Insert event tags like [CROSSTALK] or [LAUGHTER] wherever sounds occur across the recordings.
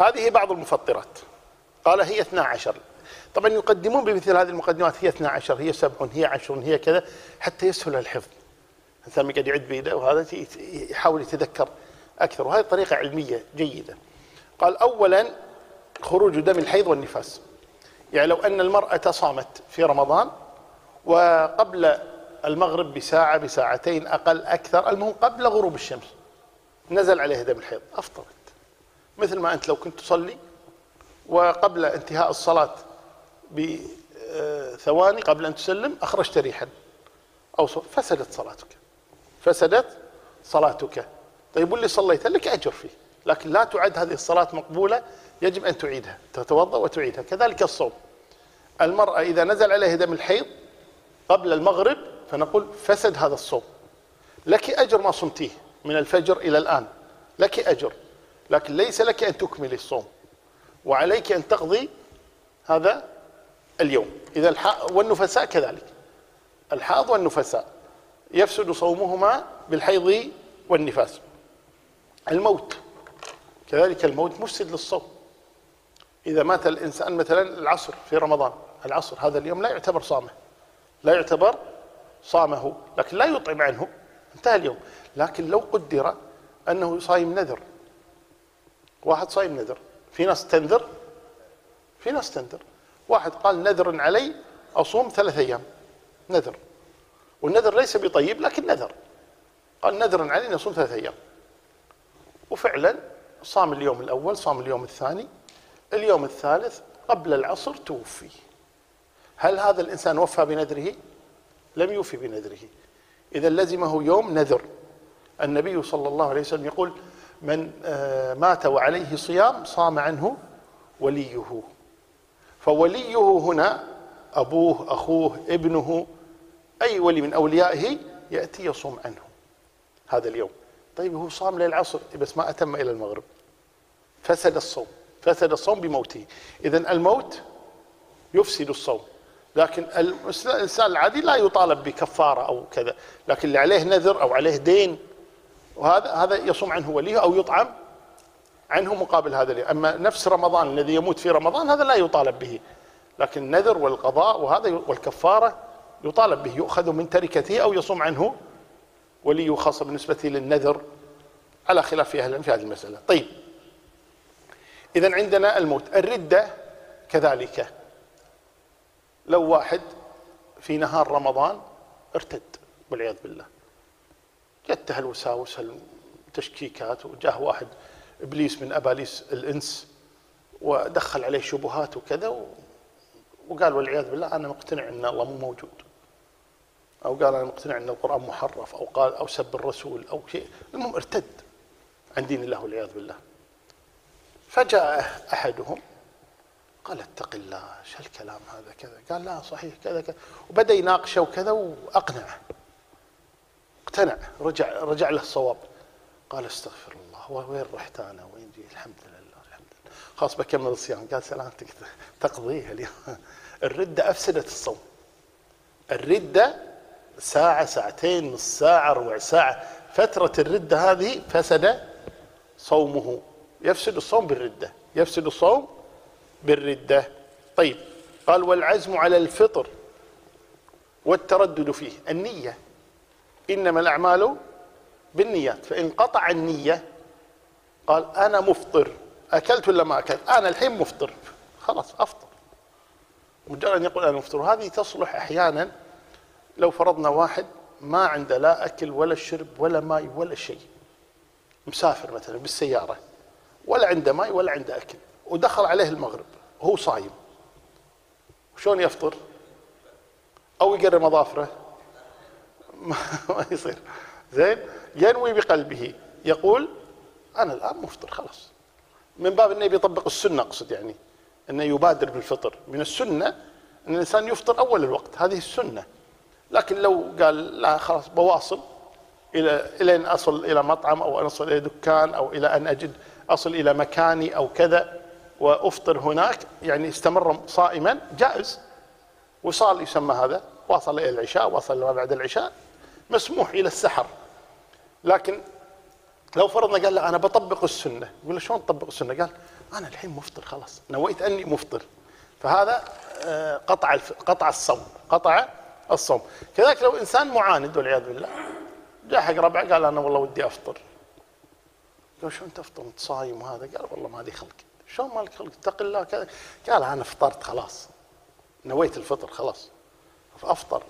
هذه بعض المفطرات. قال هي 12 طبعا يقدمون بمثل هذه المقدمات هي 12 هي 7 هي 10 هي كذا حتى يسهل الحفظ. الإنسان قاعد يعد بيده وهذا يحاول يتذكر أكثر. وهذه طريقة علمية جيدة. قال اولا خروج دم الحيض والنفاس. يعني لو أن المرأة صامت في رمضان وقبل المغرب بساعة بساعتين أقل أكثر المهم قبل غروب الشمس نزل عليها دم الحيض. أفطرت. مثل ما أنت لو كنت تصلي وقبل انتهاء الصلاة بثواني قبل أن تسلم أخرجت ريحا أو فسدت صلاتك. فسدت صلاتك. طيب واللي صليت؟ لك أجر فيه. لكن لا تعد هذه الصلاة مقبولة يجب أن تعيدها تتوضأ وتعيدها. كذلك الصوم. المرأة إذا نزل عليها دم الحيض قبل المغرب فنقول فسد هذا الصوم. لك أجر ما صمتيه من الفجر إلى الآن. لك أجر. لكن ليس لك أن تكملي الصوم وعليك أن تقضي هذا اليوم. إذا الح... والنفساء كذلك. الحاض والنفساء يفسد صومهما بالحيض والنفاس. الموت كذلك الموت مفسد للصوم. إذا مات الإنسان مثلا العصر في رمضان العصر هذا اليوم لا يعتبر صامه لا يعتبر صامه لكن لا يطعم عنه انتهى اليوم. لكن لو قدر أنه صايم نذر واحد صايم نذر. في ناس تنذر؟ في ناس تنذر. واحد قال نذر علي أصوم ثلاث أيام. نذر. والنذر ليس بطيب لكن نذر. قال نذر علي أصوم ثلاث أيام. وفعلا صام اليوم الأول صام اليوم الثاني. اليوم الثالث قبل العصر توفي. هل هذا الإنسان وفى بنذره؟ لم يوفي بنذره. إذا لزمه يوم نذر. النبي صلى الله عليه وسلم يقول من آه، مات وعليه صيام صام عنه وليه. فوليه هنا أبوه أخوه ابنه أي ولي من أوليائه يأتي يصوم عنه هذا اليوم. طيب هو صام للعصر بس ما أتم إلى المغرب. فسد الصوم فسد الصوم بموته. إذا الموت يفسد الصوم. لكن الإنسان العادي لا يطالب بكفارة أو كذا لكن اللي عليه نذر أو عليه دين وهذا هذا يصوم عنه وليه أو يطعم عنه مقابل هذا أما نفس رمضان الذي يموت في رمضان هذا لا يطالب به. لكن النذر والقضاء وهذا والكفارة يطالب به. يؤخذ من تركته أو يصوم عنه ولي خاصة بالنسبة للنذر على خلاف في أهل في هذه المسألة. طيب. إذا عندنا الموت. الردة كذلك. لو واحد في نهار رمضان ارتد والعياذ بالله. جته الوساوس التشكيكات وجاه واحد إبليس من أباليس الإنس ودخل عليه شبهات وكذا وقال والعياذ بالله أنا مقتنع إن الله مو موجود. أو قال أنا مقتنع إن القرآن محرف أو قال أو سب الرسول أو شيء. المهم ارتد عن دين الله والعياذ بالله. فجاء أحدهم قال اتق الله إيش الكلام هذا؟ كذا. قال لا صحيح كذا كذا. وبدأ يناقشه وكذا وأقنعه. اقتنع رجع رجع له الصواب. قال استغفر الله وين رحت أنا؟ وين جيت؟ الحمد لله الحمد لله. خلاص بكمل الصيام. قال سلامتك تقضيها اليوم. [LAUGHS] الرده افسدت الصوم. الرده ساعة ساعتين نص ساعة ربع ساعة. فترة الرده هذه فسد صومه. يفسد الصوم بالردة. يفسد الصوم بالردة. طيب قال والعزم على الفطر والتردد فيه. النية. إنما الأعمال بالنيات فإن قطع النية قال أنا مفطر أكلت ولا ما أكلت؟ أنا الحين مفطر. خلاص أفطر. مجرد أن يقول أنا مفطر. هذه تصلح أحيانا لو فرضنا واحد ما عنده لا أكل ولا شرب ولا ماء ولا شيء. مسافر مثلا بالسيارة ولا عنده ماء ولا عنده أكل ودخل عليه المغرب وهو صايم. شلون يفطر؟ أو يقرم أظافره؟ ما يصير. زين؟ ينوي بقلبه. يقول أنا الآن مفطر خلاص. من باب إنه يطبق السنة أقصد يعني إنه يبادر بالفطر. من السنة إن الإنسان يفطر أول الوقت. هذه السنة. لكن لو قال لا خلاص بواصل إلى إلى ان أصل إلى مطعم أو ان أصل إلى دكان أو إلى أن أجد أصل إلى مكاني أو كذا وأفطر هناك يعني استمر صائما جائز. وصال يسمى هذا واصل إلى العشاء واصل ما بعد العشاء مسموح إلى السحر. لكن لو فرضنا قال لا أنا بطبق السنة. يقول له شلون تطبق السنة؟ قال أنا الحين مفطر خلاص نويت أني مفطر. فهذا آه، قطع قطع الصوم قطع الصوم. كذلك لو إنسان معاند والعياذ بالله جاء حق ربعه قال أنا والله ودي أفطر. قال شلون تفطر؟ انت صايم وهذا؟ قال والله ما لي خلق. شلون ما لك خلق؟ اتق الله. كذا. قال أنا فطرت خلاص. نويت الفطر خلاص. فافطر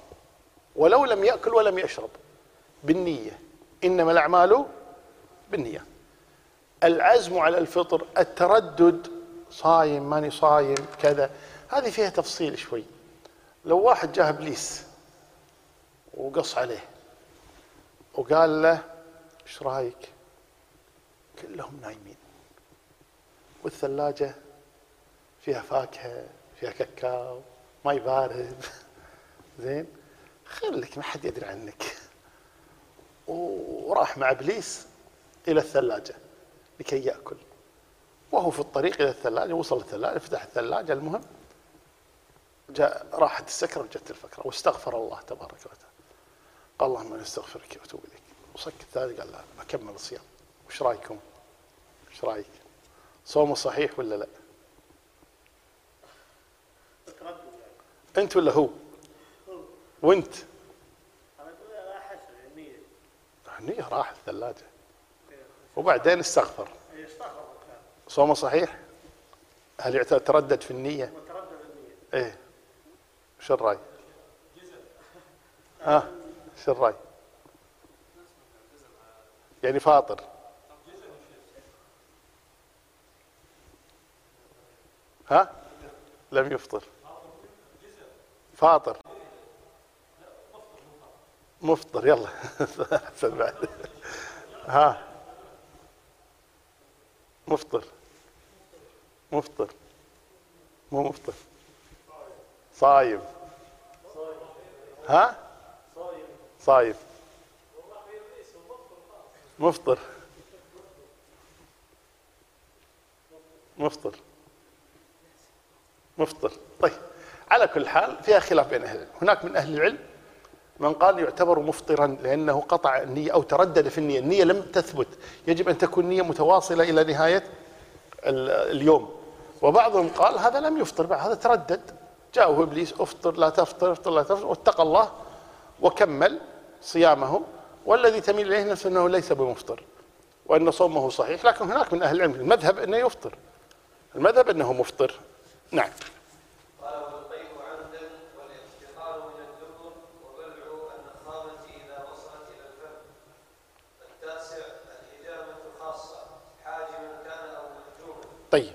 ولو لم يأكل ولم يشرب. بالنية. إنما الأعمال بالنية. العزم على الفطر التردد. صايم ماني صايم كذا. هذه فيها تفصيل شوي. لو واحد جاه إبليس وقص عليه وقال له إيش رأيك؟ كلهم نايمين. والثلاجة فيها فاكهة فيها كاكاو ماي بارد [LAUGHS] زين؟ خليك ما حد يدري عنك وراح مع إبليس إلى الثلاجة لكي يأكل وهو في الطريق إلى الثلاجة وصل الثلاجة فتح الثلاجة المهم جاء راحت السكرة وجت الفكرة واستغفر الله تبارك وتعالى قال اللهم أنا أستغفرك وأتوب إليك وصك الثالث قال لا بكمل الصيام وش رأيكم؟ وش رأيك؟ صومه صحيح ولا لا؟ أنت ولا هو؟ وانت؟ النية راح الثلاجة وبعدين استغفر صومه صحيح؟ هل يتردد في النية؟ إيه شو الرأي؟ ها شو الرأي؟ يعني فاطر ها؟ لم يفطر فاطر مفطر يلا. [LAUGHS] أحسن بعد. ها. مفطر. مفطر. مو مفطر. صايم. ها؟ صايم. مفطر. مفطر. مفطر. طيب على كل حال فيها خلاف بين أهل العلم. هناك من أهل العلم من قال يعتبر مفطرا لأنه قطع النية أو تردد في النية. النية لم تثبت. يجب أن تكون نية متواصلة إلى نهاية اليوم. وبعضهم قال هذا لم يفطر بعد هذا تردد. جاءه إبليس افطر لا تفطر افطر لا تفطر واتقى الله وكمل صيامه والذي تميل إليه نفسه أنه ليس بمفطر وأن صومه صحيح. لكن هناك من أهل العلم المذهب أنه يفطر. المذهب أنه مفطر. نعم. طيب.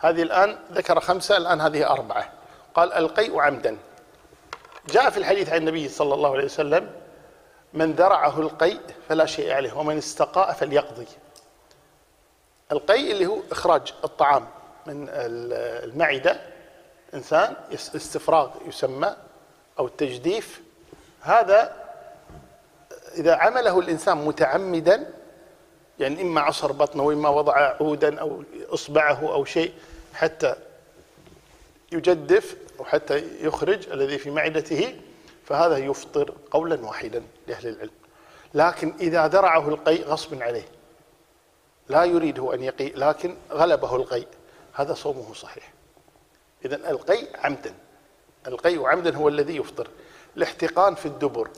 هذه الآن ذكر خمسة الآن هذه أربعة. قال القيء عمدا. جاء في الحديث عن النبي صلى الله عليه وسلم من ذرعه القيء فلا شيء عليه ومن استقاء فليقضي. القيء اللي هو إخراج الطعام من المعدة إنسان استفراغ يسمى أو التجديف. هذا إذا عمله الإنسان متعمدا يعني إما عصر بطنه وإما وضع عودا أو إصبعه أو شيء حتى يجدف وحتى يخرج الذي في معدته فهذا يفطر قولا واحدا لأهل العلم. لكن إذا ذرعه القيء غصب عليه. لا يريده أن يقيء لكن غلبه القيء. هذا صومه صحيح. إذا القيء عمدا. القيء عمدا هو الذي يفطر. الاحتقان في الدبر.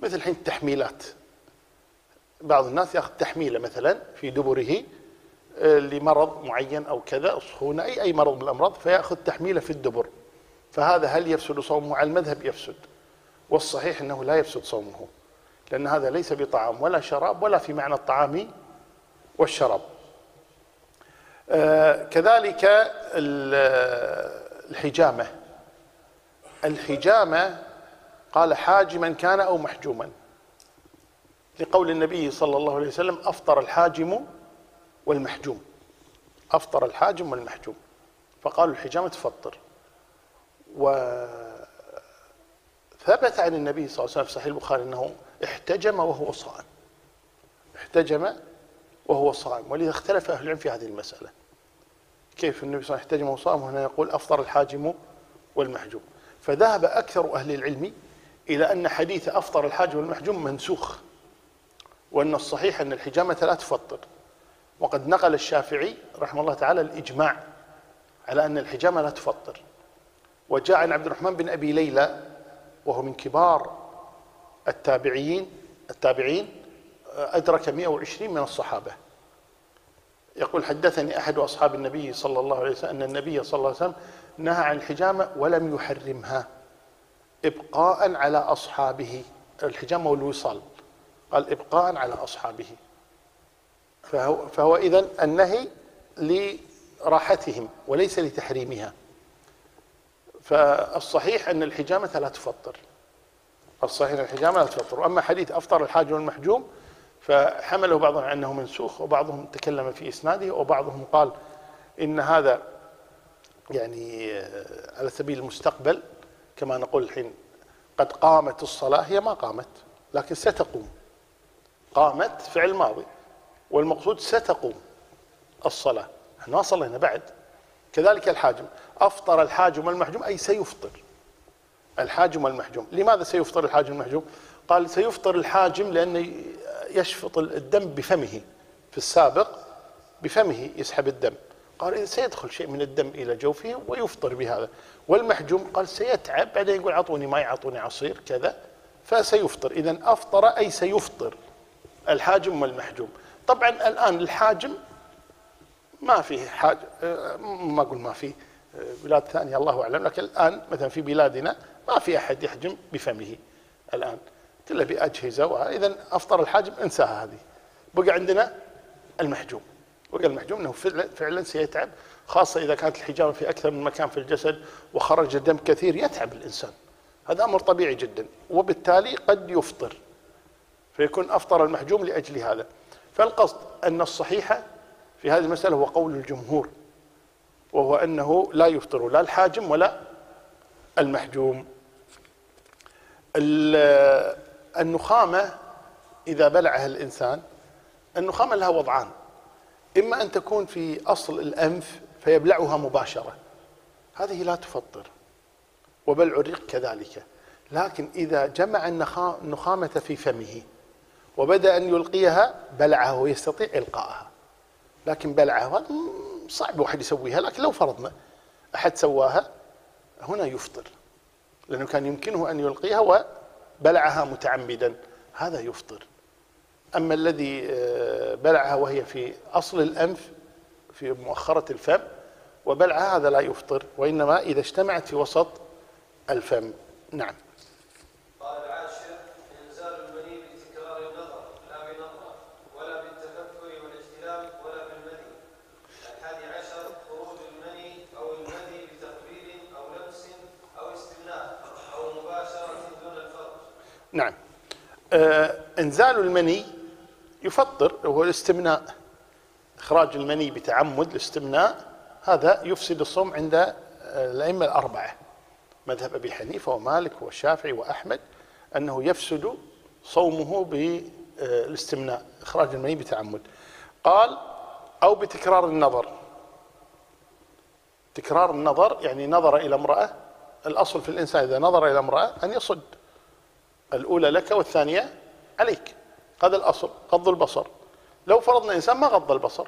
مثل الحين التحميلات. بعض الناس ياخذ تحميله مثلا في دبره آه، لمرض معين أو كذا سخونه اي أي مرض من الأمراض فياخذ تحميله في الدبر. فهذا هل يفسد صومه؟ على المذهب يفسد والصحيح إنه لا يفسد صومه لأن هذا ليس بطعام ولا شراب ولا في معنى الطعام والشراب. آه، كذلك الحجامة. الحجامة قال حاجما كان أو محجوما. لقول النبي صلى الله عليه وسلم أفطر الحاجم والمحجوم. أفطر الحاجم والمحجوم. فقالوا الحجامة تفطر. وثبت عن النبي صلى الله عليه وسلم في صحيح البخاري أنه احتجم وهو صائم. احتجم وهو صائم. ولذا اختلف أهل العلم في هذه المسألة. كيف النبي صلى الله عليه وسلم احتجم وهو صائم؟ وهنا يقول أفطر الحاجم والمحجوم. فذهب أكثر أهل العلم إلى أن حديث أفطر الحاجم والمحجوم منسوخ. وأن الصحيح أن الحجامة لا تفطر. وقد نقل الشافعي رحمه الله تعالى الإجماع على أن الحجامة لا تفطر. وجاء عن عبد الرحمن بن أبي ليلى وهو من كبار التابعين التابعين أدرك 120 من الصحابة. يقول حدثني أحد أصحاب النبي صلى الله عليه وسلم أن النبي صلى الله عليه وسلم نهى عن الحجامة ولم يحرمها إبقاء على أصحابه. الحجامة والوصال. قال إبقاء على أصحابه. فهو, فهو إذن النهي لراحتهم وليس لتحريمها. فالصحيح أن الحجامة لا تفطر. الصحيح أن الحجامة لا تفطر. وأما حديث أفطر الحاج والمحجوم فحمله بعضهم أنه منسوخ وبعضهم تكلم في إسناده وبعضهم قال إن هذا يعني على سبيل المستقبل كما نقول الحين قد قامت الصلاة هي ما قامت لكن ستقوم. قامت فعل ماضي والمقصود ستقوم الصلاة. إحنا ما صلينا بعد. كذلك الحاجم. أفطر الحاجم والمحجوم أي سيفطر الحاجم والمحجوم لماذا سيفطر الحاجم والمحجوم قال سيفطر الحاجم لأنه يشفط الدم بفمه. في السابق بفمه يسحب الدم. قال إذا سيدخل شيء من الدم إلى جوفه ويفطر بهذا. والمحجوم قال سيتعب بعدين يقول أعطوني ماء أعطوني عصير كذا فسيفطر. إذا أفطر أي سيفطر. الحاجم والمحجوم. طبعا الآن الحاجم ما فيه حاج ما أقول ما فيه بلاد ثانية الله أعلم. لكن الآن مثلا في بلادنا ما في أحد يحجم بفمه الآن كله بأجهزة وإذا أفطر الحاجم انساها هذه. بقى عندنا المحجوم. بقى المحجوم أنه فعلا سيتعب خاصة إذا كانت الحجامة في أكثر من مكان في الجسد وخرج دم كثير يتعب الإنسان. هذا أمر طبيعي جدا وبالتالي قد يفطر. فيكون أفطر المحجوم لأجل هذا. فالقصد أن الصحيح في هذه المسألة هو قول الجمهور وهو أنه لا يفطر لا الحاجم ولا المحجوم. النخامة إذا بلعها الإنسان النخامة لها وضعان. إما أن تكون في أصل الأنف فيبلعها مباشرة. هذه لا تفطر وبلع الريق كذلك. لكن إذا جمع النخامة في فمه وبدأ أن يلقيها بلعها ويستطيع إلقائها. لكن بلعها صعب واحد يسويها لكن لو فرضنا أحد سواها هنا يفطر. لأنه كان يمكنه أن يلقيها وبلعها متعمدا هذا يفطر. أما الذي آه، بلعها وهي في أصل الأنف في مؤخرة الفم وبلعها هذا لا يفطر وإنما إذا اجتمعت في وسط الفم. نعم. نعم. آه إنزال المني يفطر وهو الاستمناء. إخراج المني بتعمد الاستمناء هذا يفسد الصوم عند آه، الأئمة الأربعة مذهب أبي حنيفة ومالك والشافعي وأحمد أنه يفسد صومه بالاستمناء إخراج المني بتعمد. قال أو بتكرار النظر. تكرار النظر يعني نظر إلى امرأة الأصل في الإنسان إذا نظر إلى امرأة أن يصد. الأولى لك والثانية عليك. هذا الأصل غض البصر. لو فرضنا إنسان ما غض البصر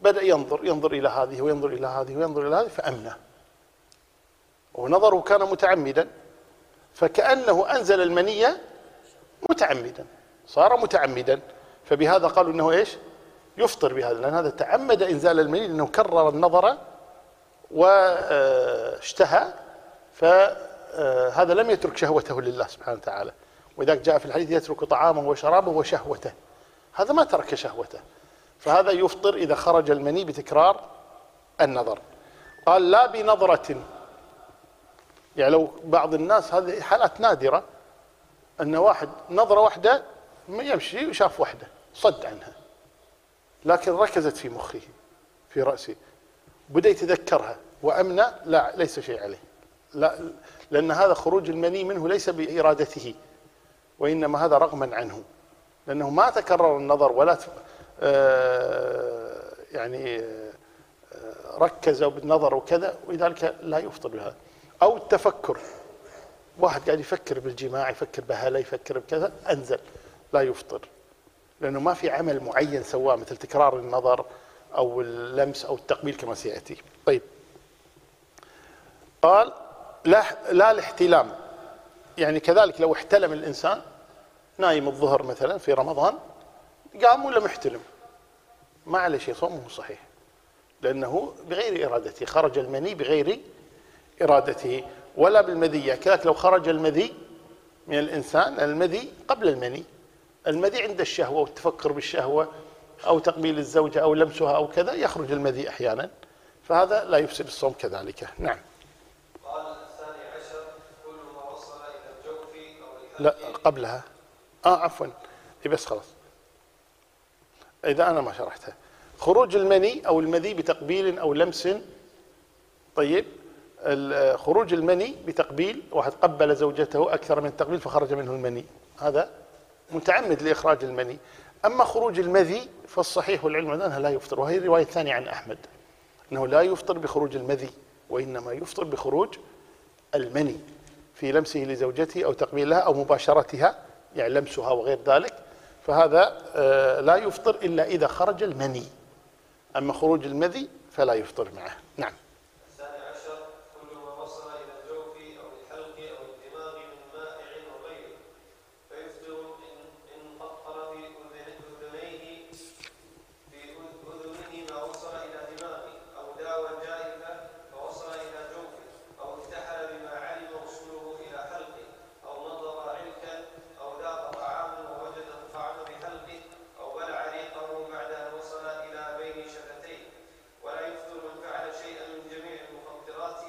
بدأ ينظر ينظر إلى هذه وينظر إلى هذه وينظر إلى هذه فأمنه ونظره كان متعمدا فكأنه أنزل المنية متعمدا صار متعمدا. فبهذا قالوا إنه إيش؟ يفطر بهذا لأن هذا تعمد إنزال المني لأنه كرر النظر واشتهى ف هذا لم يترك شهوته لله سبحانه وتعالى. ولذلك جاء في الحديث يترك طعامه وشرابه وشهوته. هذا ما ترك شهوته. فهذا يفطر إذا خرج المني بتكرار النظر. قال لا بنظرة. يعني لو بعض الناس هذه حالات نادرة أن واحد نظرة واحدة يمشي وشاف واحدة صد عنها. لكن ركزت في مخه في رأسه. بدأ يتذكرها وأمنى لا ليس شيء عليه. لا لأن هذا خروج المني منه ليس بإرادته وإنما هذا رغما عنه لأنه ما تكرر النظر ولا آه، يعني آه، ركز بالنظر وكذا ولذلك لا يفطر بهذا أو التفكر واحد قاعد يفكر بالجماع يفكر بهلا يفكر بكذا أنزل لا يفطر لأنه ما في عمل معين سواه مثل تكرار النظر أو اللمس أو التقبيل كما سيأتي. طيب. قال لا, لا الاحتلام. يعني كذلك لو احتلم الإنسان نايم الظهر مثلا في رمضان قام ولا محتلم؟ ما عليه شيء صومه صحيح. لأنه بغير إرادته خرج المني بغير إرادته. ولا بالمذي كذلك لو خرج المذي من الإنسان المذي قبل المني. المذي عند الشهوة والتفكر بالشهوة أو تقبيل الزوجة أو لمسها أو كذا يخرج المذي أحيانا. فهذا لا يفسد الصوم كذلك. نعم قال الثاني عشر كل ما وصل إلى الجوف أو لا قبلها. آه عفوا. إيه بس خلاص. إذا أنا ما شرحتها. خروج المني أو المذي بتقبيل أو لمس. طيب. خروج المني بتقبيل. واحد قبل زوجته أكثر من التقبيل فخرج منه المني. هذا متعمد لإخراج المني. أما خروج المذي فالصحيح والعلم عندنا لا يفطر. وهي الروايه الثانية عن أحمد. أنه لا يفطر بخروج المذي وإنما يفطر بخروج المني. في لمسه لزوجته أو تقبيلها أو مباشرتها يعني لمسها وغير ذلك. فهذا آه، لا يفطر إلا إذا خرج المني. أما خروج المذي فلا يفطر معه. نعم الثاني عشر كل ما وصل إلى الجوف أو الحلق أو الدماغ من مائع وغيره فيفطر إن إن قطر في أذن- أذنيه في أذ- أذنه ما وصل إلى دماغه أو داوى جائفة فوصل إلى جوفه أو افتحل بما علم وصوله إلى حلقه أو نظر علكا أو ذاق طعاما ووجد الطعام بحلقه أو بلع ريقه بعد أن وصل إلى بين شفتيه ولا يفطر من فعل شيئا من جميع المفطرات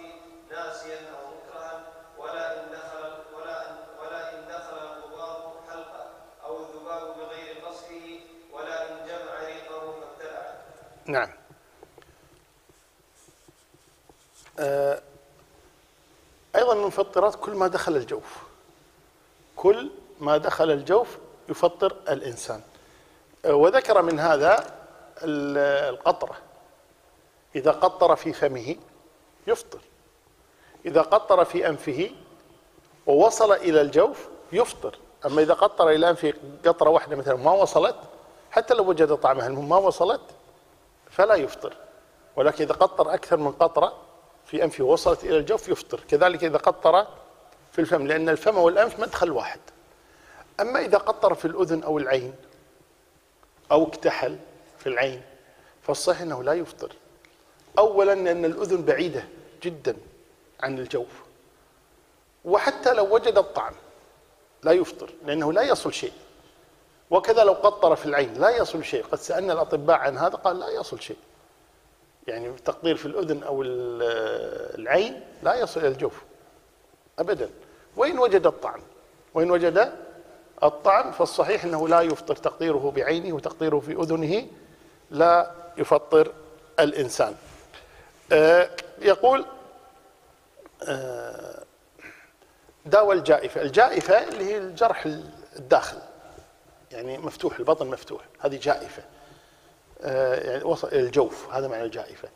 ناسيا أو مكرها ولا ان دخل ولا ان ولا ان دخل الغبار حلقه أو الذباب بغير قصده ولا ان جمع ريقه فابتلعه. نعم. آه، أيضا من كل ما دخل الجوف. كل ما دخل الجوف يفطر الإنسان. آه، وذكر من هذا ال- القطرة. إذا قطر في فمه يفطر. إذا قطر في أنفه ووصل إلى الجوف يفطر. أما إذا قطر إلى أنفه قطرة واحدة مثلا ما وصلت حتى لو وجد طعمها المهم ما وصلت فلا يفطر. ولكن إذا قطر أكثر من قطرة في أنفه وصلت إلى الجوف يفطر. كذلك إذا قطر في الفم لأن الفم والأنف مدخل واحد. أما إذا قطر في الأذن أو العين أو اكتحل في العين فالصحيح أنه لا يفطر. أولا لأن الأذن بعيدة جدا عن الجوف. وحتى لو وجد الطعم لا يفطر لأنه لا يصل شيء. وكذا لو قطر في العين لا يصل شيء. قد سألنا الأطباء عن هذا قال لا يصل شيء. يعني التقطير في الأذن أو ال- العين لا يصل إلى الجوف أبدا. وإن وجد الطعم وإن وجد الطعم فالصحيح أنه لا يفطر تقطيره بعينه وتقطيره في أذنه لا يفطر الإنسان. آه، يقول آه، داوى الجائفة. الجائفة اللي هي الجرح الداخل. يعني مفتوح البطن مفتوح هذه جائفة. آه، يعني وصل إلى الجوف هذا معنى الجائفة.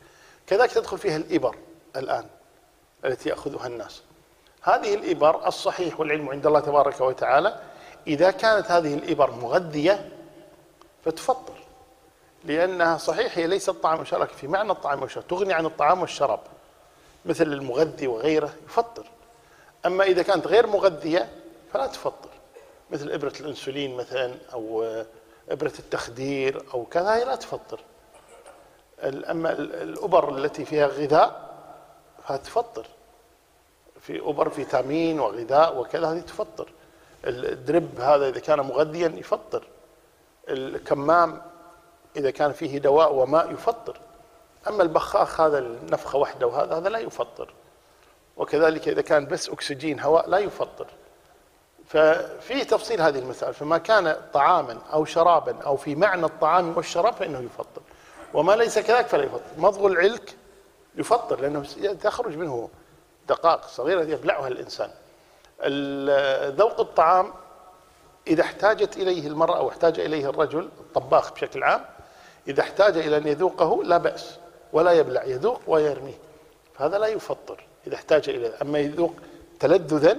كذلك تدخل فيها الإبر الآن التي يأخذها الناس. هذه الإبر الصحيح والعلم عند الله تبارك وتعالى إذا كانت هذه الإبر مغذية فتفطر لأنها صحيح هي ليست طعام وشراب في معنى الطعام والشراب تغني عن الطعام والشراب مثل المغذي وغيره يفطر. أما إذا كانت غير مغذية فلا تفطر. مثل إبرة الأنسولين مثلا أو آه، إبرة التخدير أو كذا هي لا تفطر. ال- أما ال- الأبر التي فيها غذاء فتفطر في أبر فيتامين وغذاء وكذا هذه تفطر. الدرب هذا إذا كان مغذيا يفطر. الكمام إذا كان فيه دواء وماء يفطر. أما البخاخ هذا النفخة واحدة وهذا هذا لا يفطر. وكذلك إذا كان بس أكسجين هواء لا يفطر. ففي تفصيل هذه المسائل فما كان طعاما أو شرابا أو في معنى الطعام والشراب فإنه يفطر. وما ليس كذلك فلا يفطر. مضغ العلك يفطر لأنه تخرج منه دقائق صغيرة يبلعها الإنسان. ال- ذوق الطعام إذا احتاجت إليه المرأة أو احتاج إليه الرجل الطباخ بشكل عام إذا احتاج إلى أن يذوقه لا بأس ولا يبلع يذوق ويرميه. فهذا لا يفطر إذا احتاج إلى أما يذوق تلذذا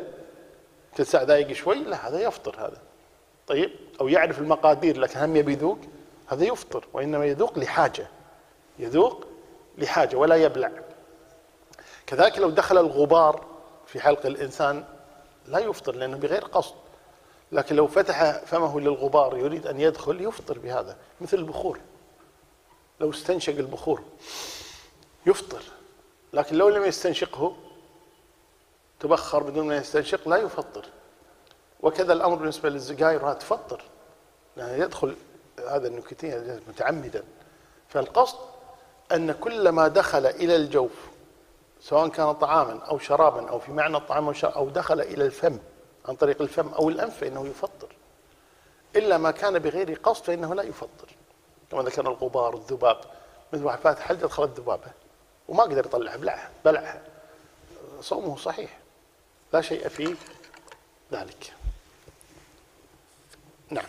تسع دقائق شوي لا هذا يفطر هذا. طيب أو يعرف المقادير لكن هم يبي يذوق هذا يفطر وإنما يذوق لحاجة. يذوق لحاجة ولا يبلع. كذلك لو دخل الغبار في حلق الإنسان لا يفطر لأنه بغير قصد. لكن لو فتح فمه للغبار يريد أن يدخل يفطر بهذا مثل البخور. لو استنشق البخور يفطر. لكن لو لم يستنشقه تبخر بدون ما يستنشق لا يفطر. وكذا الأمر بالنسبة للسجاير تفطر. لأنه يدخل هذا النيكوتين متعمدا. فالقصد أن كل ما دخل إلى الجوف سواء كان طعاما أو شرابا أو في معنى الطعام أو دخل إلى الفم عن طريق الفم أو الأنف فإنه يفطر. إلا ما كان بغير قصد فإنه لا يفطر. كما ذكرنا الغبار الذباب. مثل واحد فاتح حلقة دخلت ذبابة وما قدر يطلعها بلعها بلعها. صومه صحيح. لا شيء في ذلك. نعم.